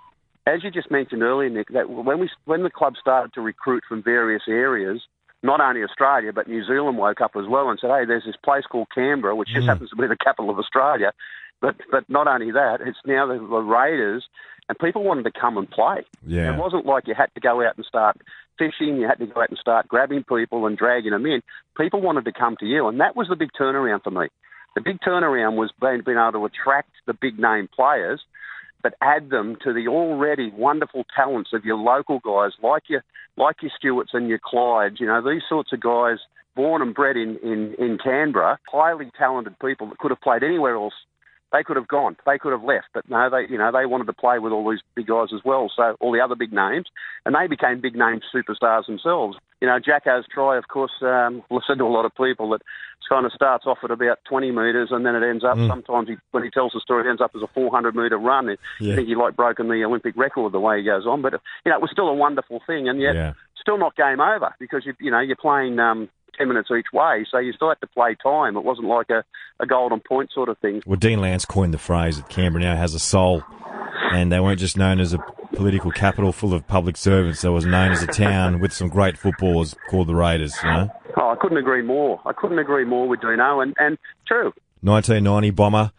as you just mentioned earlier, Nick, that when we when the club started to recruit from various areas, not only Australia but New Zealand woke up as well and said, "Hey, there's this place called Canberra, which just happens to be the capital of Australia." But but not only that, it's now the, the Raiders, and people wanted to come and play. Yeah. It wasn't like you had to go out and start fishing, you had to go out and start grabbing people and dragging them in. People wanted to come to you, and that was the big turnaround for me. The big turnaround was being, being able to attract the big name players, but add them to the already wonderful talents of your local guys, like your like your Stuarts and your Clydes. You know these sorts of guys, born and bred in in, in Canberra, highly talented people that could have played anywhere else they could have gone, they could have left, but no, they you know they wanted to play with all these big guys as well. So all the other big names, and they became big name superstars themselves. You know, Jacko's try, of course, um, said to a lot of people that it kind of starts off at about 20 metres and then it ends up. Sometimes he, when he tells the story, it ends up as a 400 metre run. I think he like broken the Olympic record the way he goes on, but you know it was still a wonderful thing, and yet Yeah. still not game over because you you know you're playing. Um, 10 minutes each way, so you still had to play time. It wasn't like a, a golden point sort of thing. Well, Dean Lance coined the phrase that Canberra now has a soul, and they weren't just known as a political capital full of public servants. They was known as a town with some great footballers called the Raiders. You know, Oh, I couldn't agree more. I couldn't agree more with Dino, and, and true. 1990 bomber.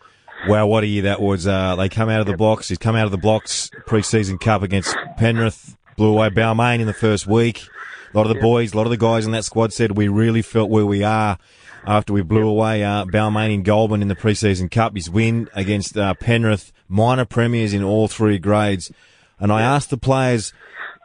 Wow, what a year that was! Uh, they come out of the blocks. He's come out of the blocks pre-season cup against Penrith. Blew away Balmain in the first week. A lot of the boys, a lot of the guys in that squad said we really felt where we are after we blew away uh, Balmain and Goldman in the pre-season cup. His win against uh, Penrith, minor premiers in all three grades. And I asked the players,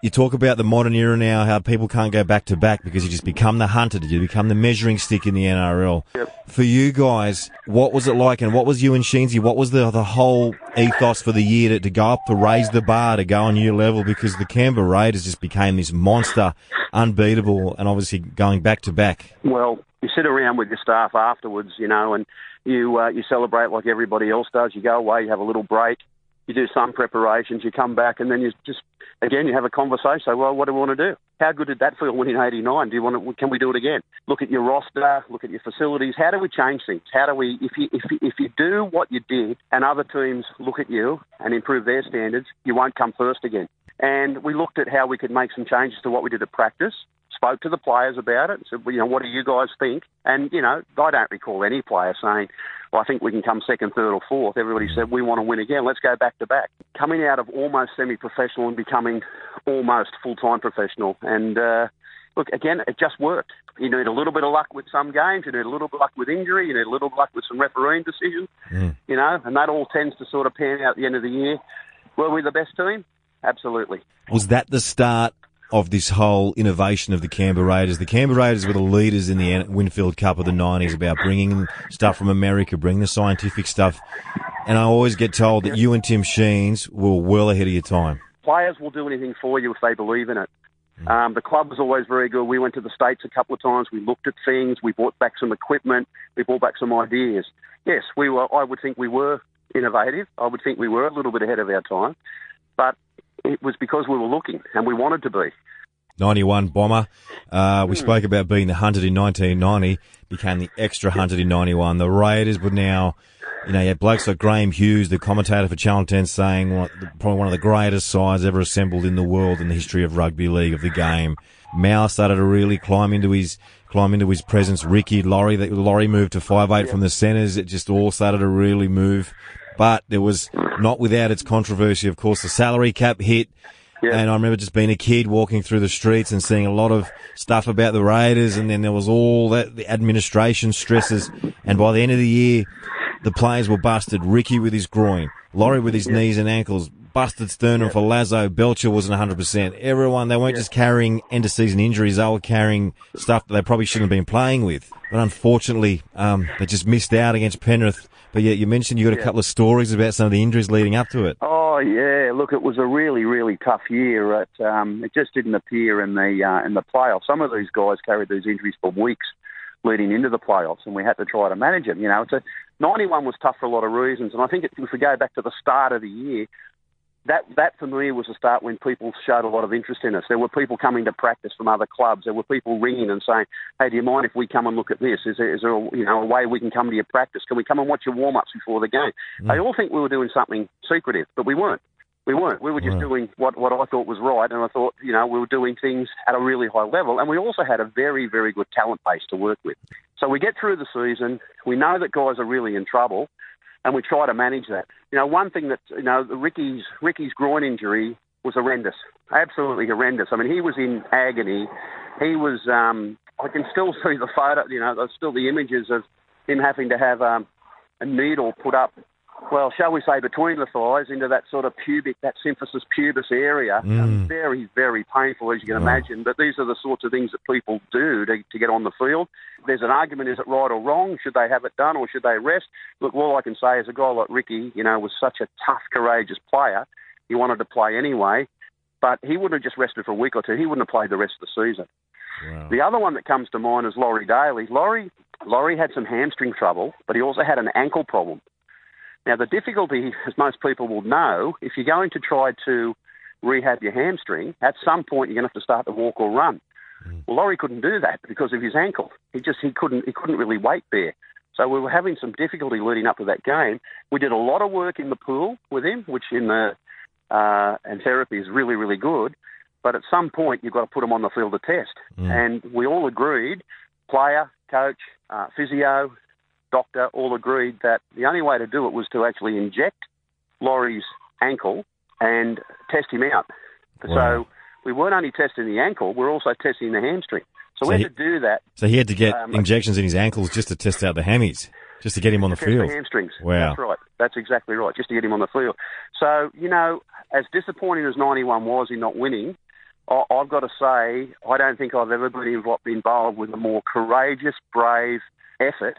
you talk about the modern era now, how people can't go back to back because you just become the hunted, you become the measuring stick in the NRL. For you guys, what was it like, and what was you and Sheensy? What was the the whole ethos for the year to, to go up to raise the bar to go on new level? Because the Canberra Raiders just became this monster, unbeatable, and obviously going back to back. Well, you sit around with your staff afterwards, you know, and you uh, you celebrate like everybody else does. You go away, you have a little break, you do some preparations, you come back, and then you just again you have a conversation. Say, well, what do we want to do? How good did that feel winning '89? Do you want to? Can we do it again? Look at your roster, look at your facilities. How do we change things? How do we? If you if you, if you do what you did, and other teams look at you and improve their standards, you won't come first again. And we looked at how we could make some changes to what we did at practice spoke to the players about it and said, well, you know, what do you guys think? And, you know, I don't recall any player saying, well, I think we can come second, third, or fourth. Everybody said, we want to win again. Let's go back to back. Coming out of almost semi professional and becoming almost full time professional. And, uh, look, again, it just worked. You need a little bit of luck with some games, you need a little bit of luck with injury, you need a little bit of luck with some refereeing decisions, you know, and that all tends to sort of pan out at the end of the year. Were we the best team? Absolutely. Was that the start of this whole innovation of the Canberra Raiders? The Canberra Raiders were the leaders in the Winfield Cup of the 90s about bringing stuff from America, bringing the scientific stuff. And I always get told that you and Tim Sheens were well ahead of your time. players will do anything for you if they believe in it. Um, the club was always very good. We went to the States a couple of times. We looked at things. We brought back some equipment. We brought back some ideas. Yes, we were. I would think we were innovative. I would think we were a little bit ahead of our time, but it was because we were looking and we wanted to be. 91 bomber. Uh, we spoke about being the hunted in 1990, became the extra hunted in 91. The Raiders were now, you know, you had blokes like Graham Hughes, the commentator for Channel 10, saying one, probably one of the greatest sides ever assembled in the world in the history of rugby league of the game. Mal started to really climb into his climb into his presence. Ricky, Laurie, that Laurie moved to five eight from the centres. It just all started to really move. But there was not without its controversy, of course, the salary cap hit. And I remember just being a kid walking through the streets and seeing a lot of stuff about the Raiders, and then there was all that the administration stresses. And by the end of the year, the players were busted. Ricky with his groin, Laurie with his knees and ankles, busted sternum for Lazo. Belcher wasn't 100%. Everyone, they weren't just carrying end of season injuries, they were carrying stuff that they probably shouldn't have been playing with. But unfortunately, um, they just missed out against Penrith. But yeah, you mentioned you got a couple of stories about some of the injuries leading up to it. Oh yeah, look, it was a really, really tough year. It, um, it just didn't appear in the uh, in the playoffs. Some of these guys carried these injuries for weeks leading into the playoffs, and we had to try to manage them. You know, it's a 91 was tough for a lot of reasons, and I think it, if we go back to the start of the year, that that for me was the start when people showed a lot of interest in us. There were people coming to practice from other clubs. There were people ringing and saying, "Hey, do you mind if we come and look at this? Is there, is there a, you know a way we can come to your practice? Can we come and watch your warm ups before the game?" Mm. They all think we were doing something secretive, but we weren't. We weren't. We were just Right. doing what, what I thought was right, and I thought, you know, we were doing things at a really high level, and we also had a very, very good talent base to work with. So we get through the season. We know that guys are really in trouble, and we try to manage that. You know, one thing that you know, Ricky's Ricky's groin injury was horrendous, absolutely horrendous. I mean, he was in agony. He was. Um, I can still *laughs* see the photo. You know, there's still the images of him having to have um, a needle put up. Well, shall we say between the thighs into that sort of pubic, that symphysis pubis area. Um, very, very painful, as you can imagine. But these are the sorts of things that people do to, to get on the field. There's an argument: is it right or wrong? Should they have it done or should they rest? Look, all I can say is a guy like Ricky, you know, was such a tough, courageous player. He wanted to play anyway, but he wouldn't have just rested for a week or two. He wouldn't have played the rest of the season. The other one that comes to mind is Laurie Daley. Laurie, Laurie had some hamstring trouble, but he also had an ankle problem. Now, the difficulty, *laughs* as most people will know, if you're going to try to rehab your hamstring, at some point you're going to have to start to walk or run. Well, Laurie couldn't do that because of his ankle. He just he couldn't he couldn't really wait there. So we were having some difficulty leading up to that game. We did a lot of work in the pool with him, which in the uh, and therapy is really really good. But at some point you've got to put him on the field to test. And we all agreed, player, coach, uh, physio, doctor, all agreed that the only way to do it was to actually inject Laurie's ankle and test him out. Wow. So we weren't only testing the ankle, we're also testing the hamstring. So, So we he- had to do that. So he had to get Um, injections in his ankles just to test out the hammies, just to get him on the field. the hamstrings. Wow. That's right. That's exactly right. Just to get him on the field. So you know, as disappointing as 91 was in not winning, I, I've got to say I don't think I've ever been invo- involved with a more courageous, brave effort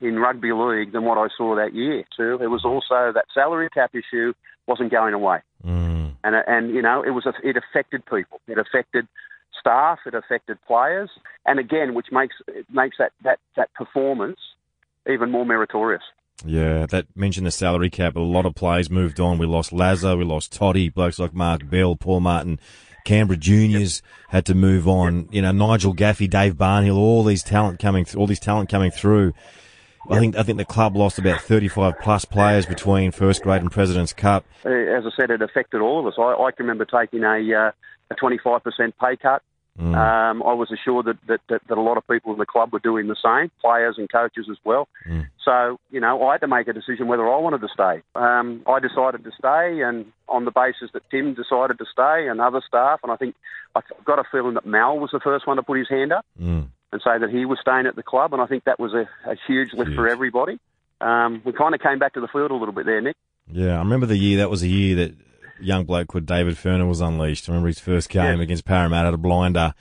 in rugby league than what I saw that year. Too. It was also that salary cap issue wasn't going away, Mm. and and you know it was it affected people. It affected staff. It affected players, and again, which makes it makes that that that performance even more meritorious. Yeah, that mentioned the salary cap. A lot of players moved on. We lost Lazo, we lost Toddy, blokes like Mark Bell, Paul Martin, Canberra Juniors had to move on. You know, Nigel Gaffey, Dave Barnhill, all these talent coming, th- all these talent coming through. I think I think the club lost about thirty-five plus players between first grade and Presidents Cup. Uh, as I said, it affected all of us. I, I can remember taking a uh, a 25% pay cut. Um, I was assured that, that, that, that a lot of people in the club were doing the same, players and coaches as well. So, you know, I had to make a decision whether I wanted to stay. Um, I decided to stay, and on the basis that Tim decided to stay and other staff, and I think I've got a feeling that Mal was the first one to put his hand up Mm. And say that he was staying at the club, and I think that was a, a huge lift for everybody. Um, we kind of came back to the field a little bit there, Nick. Yeah, I remember the year. That was the year that young bloke called David Furner was unleashed. I remember his first game Yes. against Parramatta a blinder.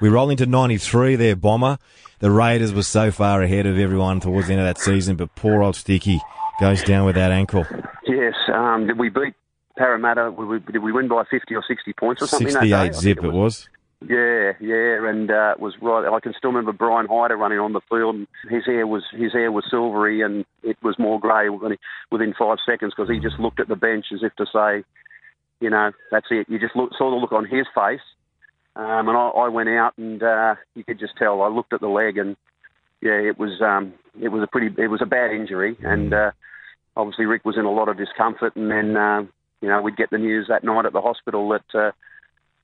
We roll into 93 there, Bomber. The Raiders were so far ahead of everyone towards the end of that season, but poor old Sticky goes down with that ankle. Yes. Um, did we beat Parramatta? Did we, win by 50 or 60 points or something? that day? I 68 think zip it was. Yeah, yeah, and uh, was right. I can still remember Brian Hyder running on the field. His hair was his hair was silvery, and it was more grey within, five seconds because he just looked at the bench as if to say, you know, that's it. You just look, saw the look on his face, um, and I, I went out, and uh, you could just tell. I looked at the leg, and yeah, it was um, it was a pretty it was a bad injury, and uh, obviously Rick was in a lot of discomfort, and then uh, you know we'd get the news that night at the hospital that.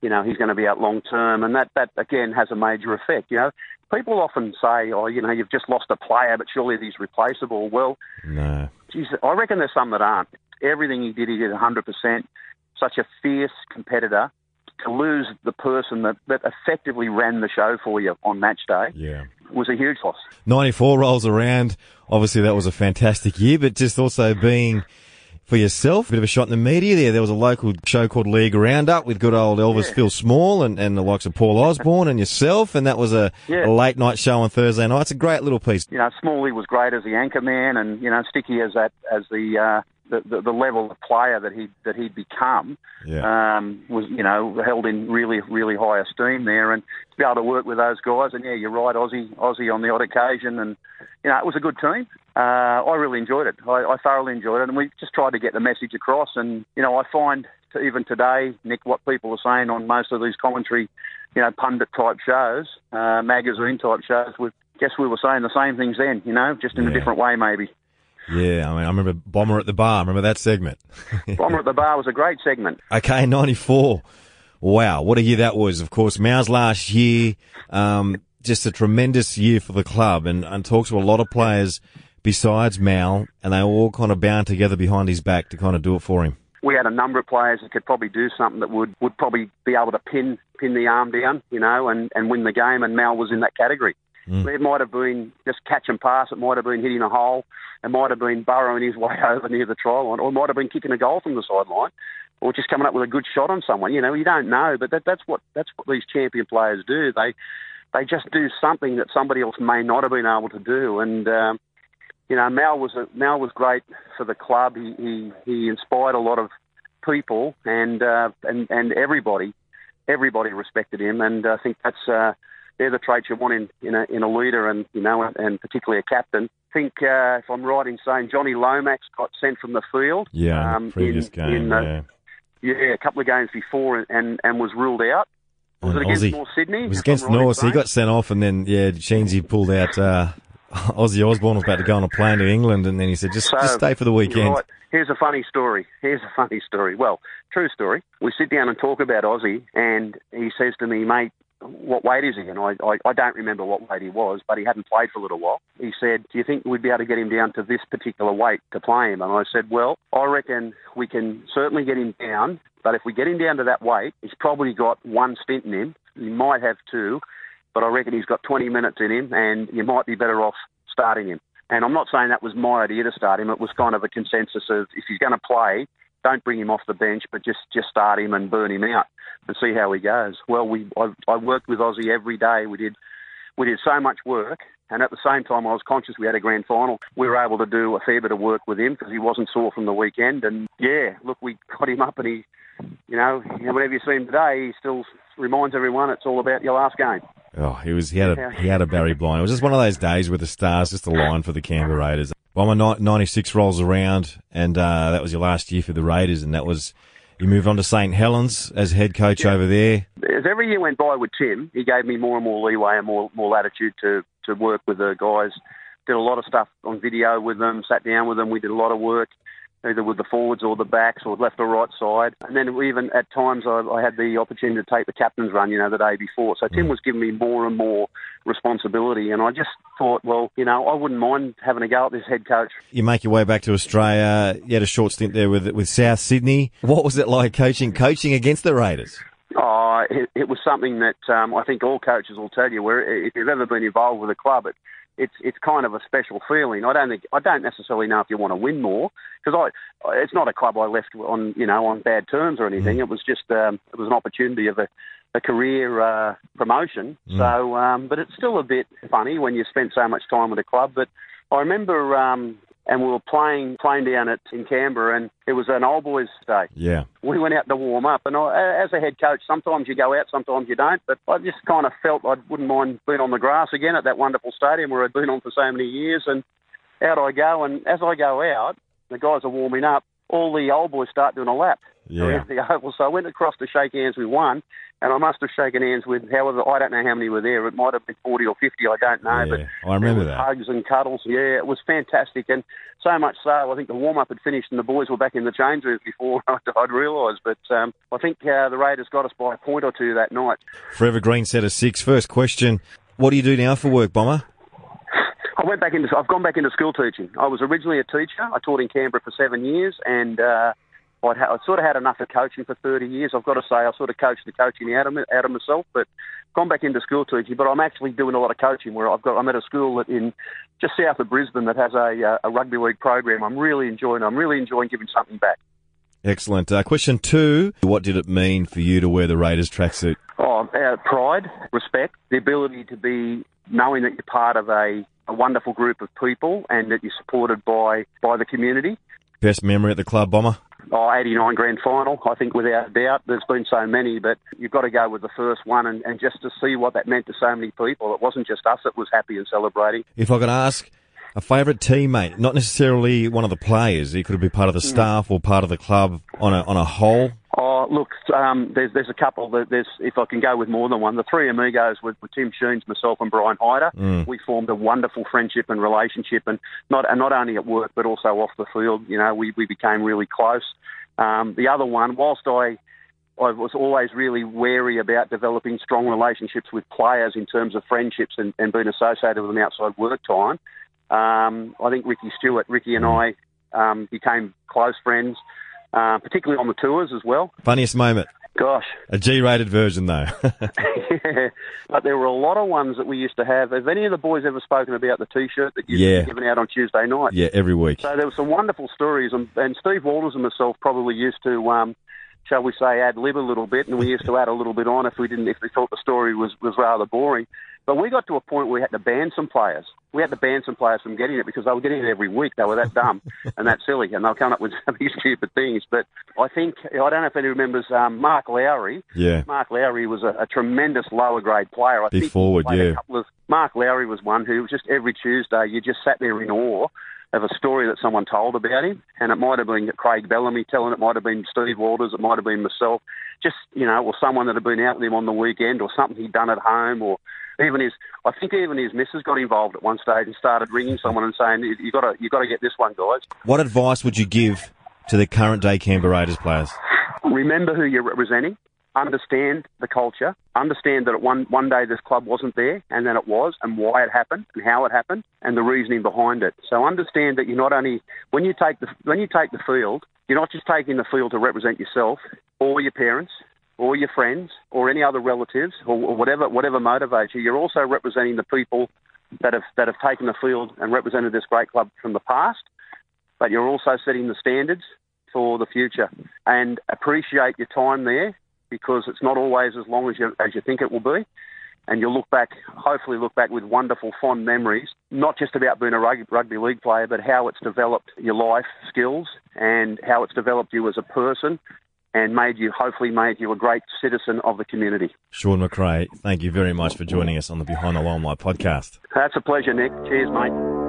You know, he's going to be out long term, and that, that again has a major effect. You know, people often say, oh, you know, you've just lost a player, but surely he's replaceable. Well, No. geez, I reckon there's some that aren't. Everything he did, he did 100%. Such a fierce competitor. To lose the person that, that effectively ran the show for you on match day Yeah. was a huge loss. 94 rolls around. Obviously, that was a fantastic year, but just also being for yourself. A Bit of a shot in the media there. There was a local show called League Roundup with good old Elvis Phil Small and, and the likes of Paul Osborne and yourself, and that was a, Yeah. a late night show on Thursday night. It's a great little piece. you know, Smalley was great as the anchor man, and you know, Sticky as that as the uh, the, the, the level of player that he that he'd become Yeah. um, was you know held in really really high esteem there, and to be able to work with those guys, and yeah, you're right, Aussie Aussie on the odd occasion, and you know, it was a good team. Uh, I really enjoyed it. I, I thoroughly enjoyed it, and we just tried to get the message across. And you know, I find to even today, Nick, what people are saying on most of these commentary, you know, pundit type shows, uh, magazine type shows, we guess we were saying the same things then. You know, just in a different way, maybe. Yeah, I mean, I remember Bomber at the Bar. Remember that segment? *laughs* Bomber at the Bar was a great segment. Okay, 94. Wow, what a year that was. Of course, Mal's last year, um, just a tremendous year for the club and, and talks to a lot of players besides Mal and they all kind of bound together behind his back to kind of do it for him. we had a number of players that could probably do something that would, would probably be able to pin pin the arm down, you know, and, and win the game. And Mal was in that category. It might have been just catch and pass. It might have been hitting a hole. It might have been burrowing his way *laughs* over near the try line, or it might have been kicking a goal from the sideline, or just coming up with a good shot on someone. You know, you don't know, but that, that's what that's what these champion players do. They they just do something that somebody else may not have been able to do, and. Um, you know, Mal was a, Mal was great for the club. He he, he inspired a lot of people, and uh, and and everybody, everybody respected him, and I think that's uh, they're the traits you want in in a, in a leader, and you know, and, and particularly a captain. I think uh, if I'm right in saying Johnny Lomax got sent from the field. Yeah, um, previous in, game. in, uh, yeah. yeah, a couple of games before, and and, was ruled out. Was it against Aussie. North Sydney? It was against North. He got sent off, and then yeah, Sheensy pulled out. *laughs* Ozzy Osbourne was about to go on a plane to England, and then he said, "Just, So, just stay for the weekend." right. Here's a funny story. Here's a funny story. Well, true story. We sit down and talk about Aussie, and he says to me, mate, what weight is he? And I, I, I don't remember what weight he was, but he hadn't played for a little while. He said, do you think we'd be able to get him down to this particular weight to play him? And I said, well, I reckon we can certainly get him down, but if we get him down to that weight, he's probably got one stint in him. He might have two, but I reckon he's got 20 minutes in him, and you might be better off starting him. And I'm not saying that was my idea to start him. It was kind of a consensus of if he's going to play, don't bring him off the bench, but just just start him and burn him out and see how he goes. Well, we I, I worked with Aussie every day. We did we did so much work, and at the same time, I was conscious we had a grand final. We were able to do a fair bit of work with him because he wasn't sore from the weekend. And yeah, look, we got him up, and he, you know, whenever you see him today, he still reminds everyone it's all about your last game. Oh, he was he had a he had a Barry blind. It was just one of those days where the stars just aligned for the Canberra Raiders. Well, my ninety six rolls around, and uh, that was your last year for the Raiders, and that was you moved on to St Helens as head coach over there. as every year went by with Tim, he gave me more and more leeway and more more latitude to to work with the guys. Did a lot of stuff on video with them. Sat down with them. We did a lot of work, either with the forwards or the backs or left or right side. And then even at times I, I had the opportunity to take the captain's run. You know, the day before. So Tim was giving me more and more responsibility, and I just thought, well, you know, I wouldn't mind having a go at this head coach. You make your way back to Australia. You had a short stint there with with South Sydney. What was it like coaching coaching against the Raiders? Oh, it, it was something that um, I think all coaches will tell you. Where if you've ever been involved with a club, it, it's it's kind of a special feeling. I don't think I don't necessarily know if you want to win more because I it's not a club I left on you know on bad terms or anything. It was just um, it was an opportunity of a a career uh, promotion. So, um, but it's still a bit funny when you spent so much time with a club. But I remember, um, and we were playing playing down at in Canberra, and it was an old boys' day Yeah, we went out to warm up. And I, as a head coach, sometimes you go out, sometimes you don't. But I just kind of felt I wouldn't mind being on the grass again at that wonderful stadium where I'd been on for so many years. And out I go, and as I go out, the guys are warming up. All the old boys start doing a lap Yeah. around the oval. So I went across to shake hands with one, and I must have shaken hands with however I don't know how many were there. It might have been forty or fifty. I don't know, but I remember that. Hugs and cuddles. Yeah, it was fantastic, and so much so I think the warm up had finished and the boys were back in the change rooms before *laughs* I'd, I'd realised. But um, I think uh, the Raiders got us by a point or two that night. Forever Green set of six. First question: What do you do now for work, Bomber? *sighs* I went back into. I've gone back into school teaching. I was originally a teacher. I taught in Canberra for seven years, and uh, I'd ha- I sort of had enough of coaching for thirty years. I've got to say, I sort of coached the coaching out of me, out of myself, but gone back into school teaching. But I'm actually doing a lot of coaching. Where I've got, I'm at a school that in just south of Brisbane that has a, uh, a rugby league program. I'm really enjoying. I'm really enjoying giving something back. Excellent. Uh, question two: What did it mean for you to wear the Raiders tracksuit? Oh, uh, pride, respect, the ability to be knowing that you're part of a, a wonderful group of people and that you're supported by by the community. Best memory at the club, Bomber? Oh, 89 grand final, I think without a doubt. There's been so many, but you've got to go with the first one and, and just to see what that meant to so many people. It wasn't just us that was happy and celebrating. If I could ask a favourite teammate, not necessarily one of the players, he could be part of the hmm. staff or part of the club on a, on a whole. Oh, look, um, there's there's a couple. That there's if I can go with more than one. The three amigos with, with Tim Sheens, myself, and Brian Hyder. We formed a wonderful friendship and relationship, and not and not only at work but also off the field. You know, we we became really close. Um, the other one, whilst I I was always really wary about developing strong relationships with players in terms of friendships and, and being associated with them outside work time. Um, I think Ricky Stuart, Ricky and I um, became close friends, uh, particularly on the tours as well. Funniest moment. Gosh, A G-rated version, though. yeah. *laughs* *laughs* But there were a lot of ones that we used to have. Have any of the boys ever spoken about the T-shirt that you Yeah. given out on Tuesday night? yeah, every week. So there were some wonderful stories, and, and Steve Walters and myself probably used to, um, shall we say, ad lib a little bit, and we used to add a little bit on if we didn't, if we thought the story was was rather boring. But we got to a point where we had to ban some players. We had to ban some players from getting it because they were getting it every week. They were that dumb *laughs* and that silly, and they were coming up with *laughs* these stupid things. But I think I don't know if anyone remembers um, Mark Lowry. Yeah. Mark Lowry was a, a tremendous lower grade player. I Big forward, yeah. of- Mark Lowry was one who was just every Tuesday you just sat there in awe of a story that someone told about him, and it might have been Craig Bellamy telling it, might have been Steve Walters, it might have been myself, just you know, or someone that had been out with him on the weekend, or something he'd done at home, or even his. I think even his missus got involved at one stage and started ringing someone and saying, "You got to, you got to get this one, guys." What advice would you give to the current day Canberra Raiders players? remember who you're representing, understand the culture, understand that one one day this club wasn't there, and then it was, and why it happened, and how it happened, and the reasoning behind it. So understand that you're not only when you take the when you take the field, you're not just taking the field to represent yourself or your parents. Or your friends, or any other relatives, or whatever whatever motivates you. You're also representing the people that have that have taken the field and represented this great club from the past, but you're also setting the standards for the future. And appreciate your time there because it's not always as long as you as you think it will be. And you'll look back, hopefully, look back with wonderful, fond memories, not just about being a rugby, rugby league player, but how it's developed your life skills and how it's developed you as a person and made you, hopefully, made you a great citizen of the community. Shaun McRae, thank you very much for joining us on the Behind the Limelight podcast. That's a pleasure, Nick. Cheers, mate.